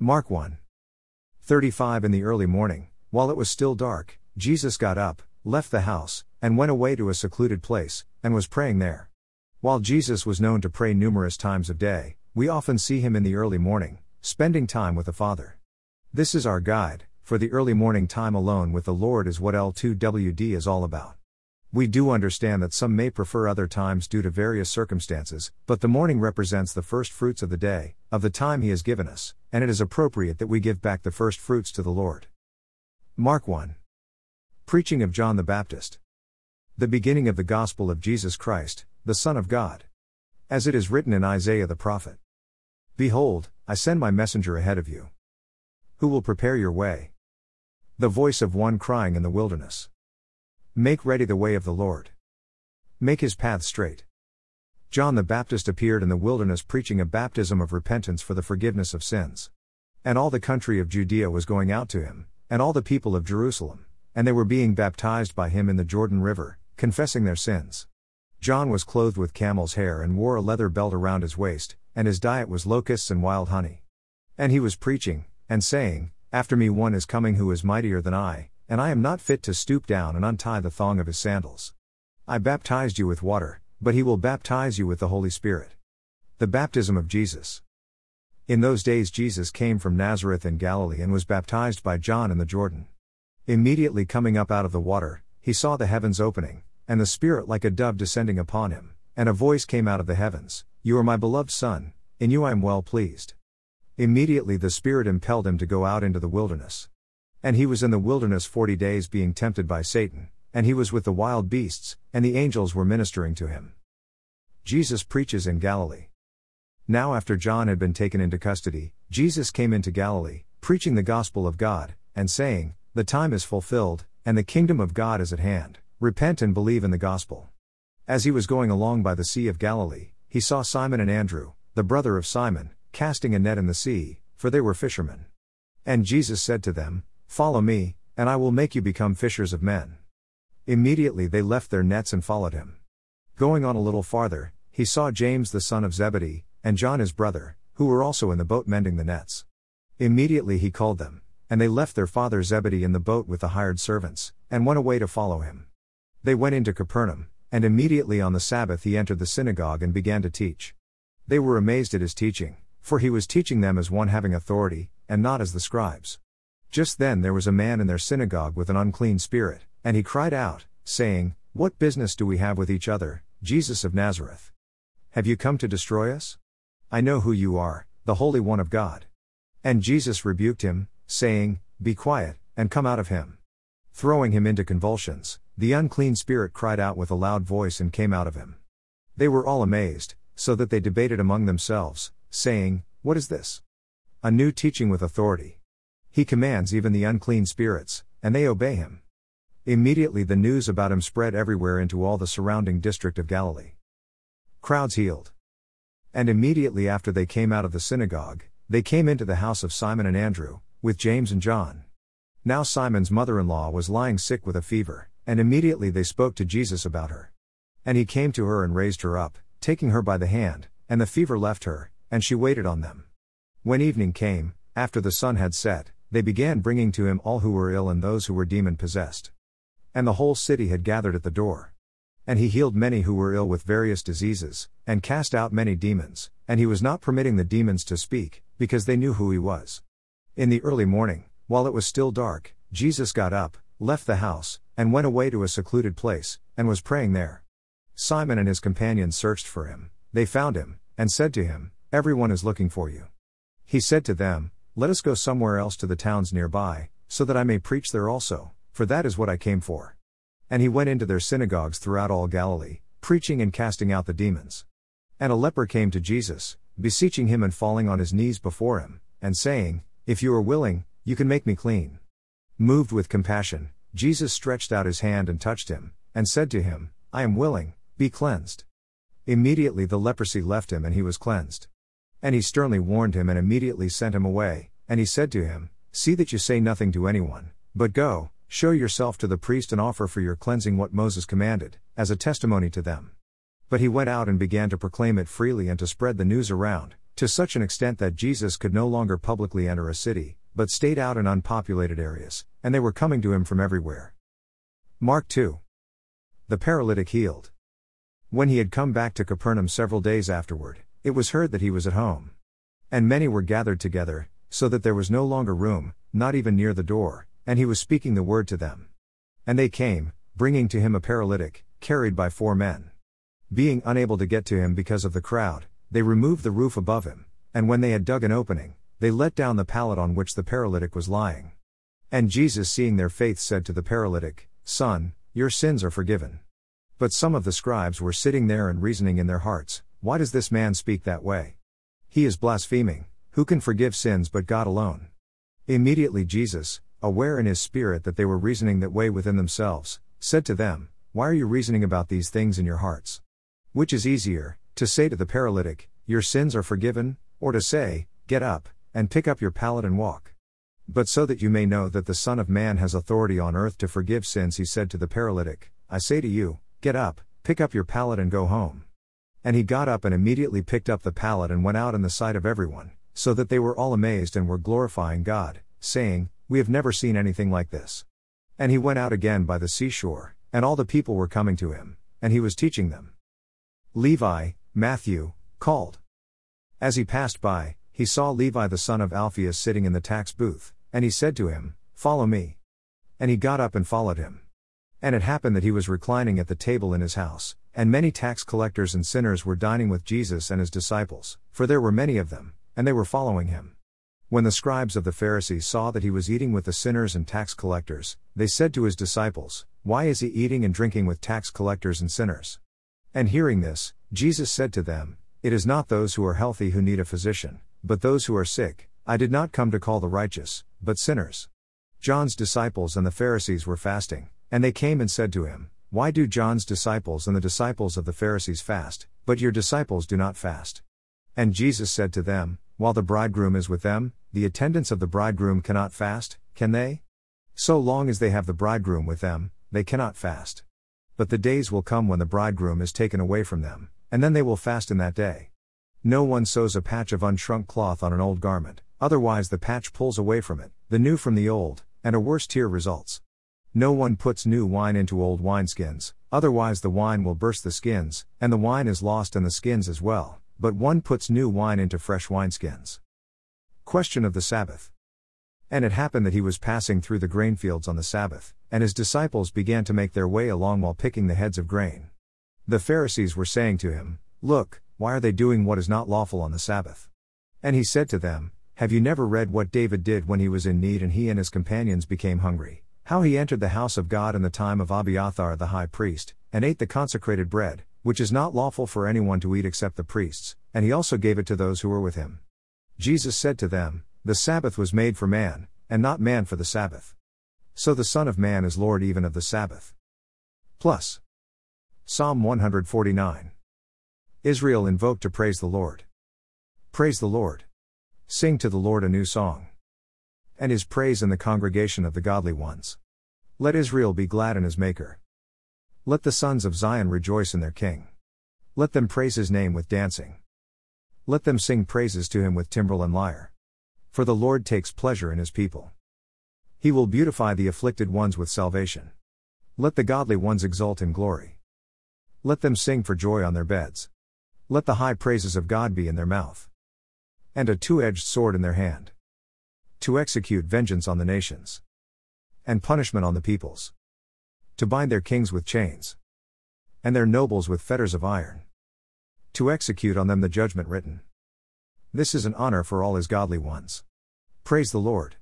Mark 1. 35 In the early morning, while it was still dark, Jesus got up, left the house, and went away to a secluded place, and was praying there. While Jesus was known to pray numerous times of day, we often see him in the early morning, spending time with the Father. This is our guide, for the early morning time alone with the Lord is what L2WD is all about. We do understand that some may prefer other times due to various circumstances, but the morning represents the first fruits of the day, of the time He has given us, and it is appropriate that we give back the first fruits to the Lord. Mark 1. Preaching of John the Baptist. The beginning of the gospel of Jesus Christ, the Son of God. As it is written in Isaiah the prophet Behold, I send my messenger ahead of you. Who will prepare your way? The voice of one crying in the wilderness. Make ready the way of the Lord. Make his path straight. John the Baptist appeared in the wilderness preaching a baptism of repentance for the forgiveness of sins. And all the country of Judea was going out to him, and all the people of Jerusalem, and they were being baptized by him in the Jordan River, confessing their sins. John was clothed with camel's hair and wore a leather belt around his waist, and his diet was locusts and wild honey. And he was preaching, and saying, After me one is coming who is mightier than I, and I am not fit to stoop down and untie the thong of his sandals. I baptized you with water, but he will baptize you with the Holy Spirit. The baptism of Jesus. In those days, Jesus came from Nazareth in Galilee and was baptized by John in the Jordan. Immediately coming up out of the water, he saw the heavens opening, and the Spirit like a dove descending upon him, and a voice came out of the heavens You are my beloved Son, in you I am well pleased. Immediately the Spirit impelled him to go out into the wilderness. And he was in the wilderness forty days being tempted by Satan, and he was with the wild beasts, and the angels were ministering to him. Jesus preaches in Galilee. Now, after John had been taken into custody, Jesus came into Galilee, preaching the gospel of God, and saying, The time is fulfilled, and the kingdom of God is at hand. Repent and believe in the gospel. As he was going along by the Sea of Galilee, he saw Simon and Andrew, the brother of Simon, casting a net in the sea, for they were fishermen. And Jesus said to them, Follow me, and I will make you become fishers of men. Immediately they left their nets and followed him. Going on a little farther, he saw James the son of Zebedee, and John his brother, who were also in the boat mending the nets. Immediately he called them, and they left their father Zebedee in the boat with the hired servants, and went away to follow him. They went into Capernaum, and immediately on the Sabbath he entered the synagogue and began to teach. They were amazed at his teaching, for he was teaching them as one having authority, and not as the scribes. Just then there was a man in their synagogue with an unclean spirit, and he cried out, saying, What business do we have with each other, Jesus of Nazareth? Have you come to destroy us? I know who you are, the Holy One of God. And Jesus rebuked him, saying, Be quiet, and come out of him. Throwing him into convulsions, the unclean spirit cried out with a loud voice and came out of him. They were all amazed, so that they debated among themselves, saying, What is this? A new teaching with authority. He commands even the unclean spirits, and they obey him. Immediately the news about him spread everywhere into all the surrounding district of Galilee. Crowds healed. And immediately after they came out of the synagogue, they came into the house of Simon and Andrew, with James and John. Now Simon's mother in law was lying sick with a fever, and immediately they spoke to Jesus about her. And he came to her and raised her up, taking her by the hand, and the fever left her, and she waited on them. When evening came, after the sun had set, they began bringing to him all who were ill and those who were demon possessed. And the whole city had gathered at the door. And he healed many who were ill with various diseases, and cast out many demons, and he was not permitting the demons to speak, because they knew who he was. In the early morning, while it was still dark, Jesus got up, left the house, and went away to a secluded place, and was praying there. Simon and his companions searched for him, they found him, and said to him, Everyone is looking for you. He said to them, let us go somewhere else to the towns nearby, so that I may preach there also, for that is what I came for. And he went into their synagogues throughout all Galilee, preaching and casting out the demons. And a leper came to Jesus, beseeching him and falling on his knees before him, and saying, If you are willing, you can make me clean. Moved with compassion, Jesus stretched out his hand and touched him, and said to him, I am willing, be cleansed. Immediately the leprosy left him and he was cleansed. And he sternly warned him and immediately sent him away, and he said to him, See that you say nothing to anyone, but go, show yourself to the priest and offer for your cleansing what Moses commanded, as a testimony to them. But he went out and began to proclaim it freely and to spread the news around, To such an extent that Jesus could no longer publicly enter a city, but stayed out in unpopulated areas, and they were coming to him from everywhere. Mark 2. The paralytic healed. When he had come back to Capernaum several days afterward, it was heard that he was at home. And many were gathered together, so that there was no longer room, not even near the door, and he was speaking the word to them. And they came, bringing to him a paralytic, carried by four men. Being unable to get to him because of the crowd, they removed the roof above him, and when they had dug an opening, they let down the pallet on which the paralytic was lying. And Jesus, seeing their faith, said to the paralytic, Son, your sins are forgiven. But some of the scribes were sitting there and reasoning in their hearts, Why does this man speak that way? He is blaspheming, who can forgive sins but God alone? Immediately Jesus, aware in his spirit that they were reasoning that way within themselves, said to them, Why are you reasoning about these things in your hearts? Which is easier, to say to the paralytic, Your sins are forgiven, or to say, Get up, and pick up your pallet and walk? But so that you may know that the Son of Man has authority on earth to forgive sins, he said to the paralytic, I say to you, Get up, pick up your pallet and go home. And he got up and immediately picked up the pallet and went out in the sight of everyone, so that they were all amazed and were glorifying God, saying, We have never seen anything like this. And he went out again by the seashore, and all the people were coming to him, and he was teaching them. Levi, Matthew, called. As he passed by, he saw Levi the son of Alphaeus sitting in the tax booth, and he said to him, Follow me. And he got up and followed him. And it happened that he was reclining at the table in his house, and many tax collectors and sinners were dining with Jesus and his disciples, for there were many of them, and they were following him. When the scribes of the Pharisees saw that he was eating with the sinners and tax collectors, they said to his disciples, Why is he eating and drinking with tax collectors and sinners? And hearing this, Jesus said to them, It is not those who are healthy who need a physician, but those who are sick. I did not come to call the righteous, but sinners. John's disciples and the Pharisees were fasting, and they came and said to him, Why do John's disciples and the disciples of the Pharisees fast, but your disciples do not fast? And Jesus said to them, While the bridegroom is with them, the attendants of the bridegroom cannot fast, can they? So long as they have the bridegroom with them, they cannot fast. But the days will come when the bridegroom is taken away from them, and then they will fast in that day. No one sews a patch of unshrunk cloth on an old garment, otherwise the patch pulls away from it, the new from the old, and a worse tear results. No one puts new wine into old wineskins, otherwise the wine will burst the skins, and the wine is lost and the skins as well, but one puts new wine into fresh wineskins. Question of the Sabbath. And it happened that he was passing through the grain fields on the Sabbath, and his disciples began to make their way along while picking the heads of grain. The Pharisees were saying to him, Look, why are they doing what is not lawful on the Sabbath? And he said to them, Have you never read what David did when he was in need and he and his companions became hungry? How he entered the house of God in the time of Abiathar the high priest, and ate the consecrated bread, which is not lawful for anyone to eat except the priests, and he also gave it to those who were with him. Jesus said to them, The Sabbath was made for man, and not man for the Sabbath. So the Son of Man is Lord even of the Sabbath. Plus. Psalm 149. Israel invoked to praise the Lord. Praise the Lord. Sing to the Lord a new song. And his praise in the congregation of the godly ones. Let Israel be glad in his Maker. Let the sons of Zion rejoice in their King. Let them praise his name with dancing. Let them sing praises to him with timbrel and lyre. For the Lord takes pleasure in his people. He will beautify the afflicted ones with salvation. Let the godly ones exult in glory. Let them sing for joy on their beds. Let the high praises of God be in their mouth. And a two edged sword in their hand. To execute vengeance on the nations. And punishment on the peoples. To bind their kings with chains. And their nobles with fetters of iron to execute on them the judgment written. This is an honor for all his godly ones. Praise the Lord.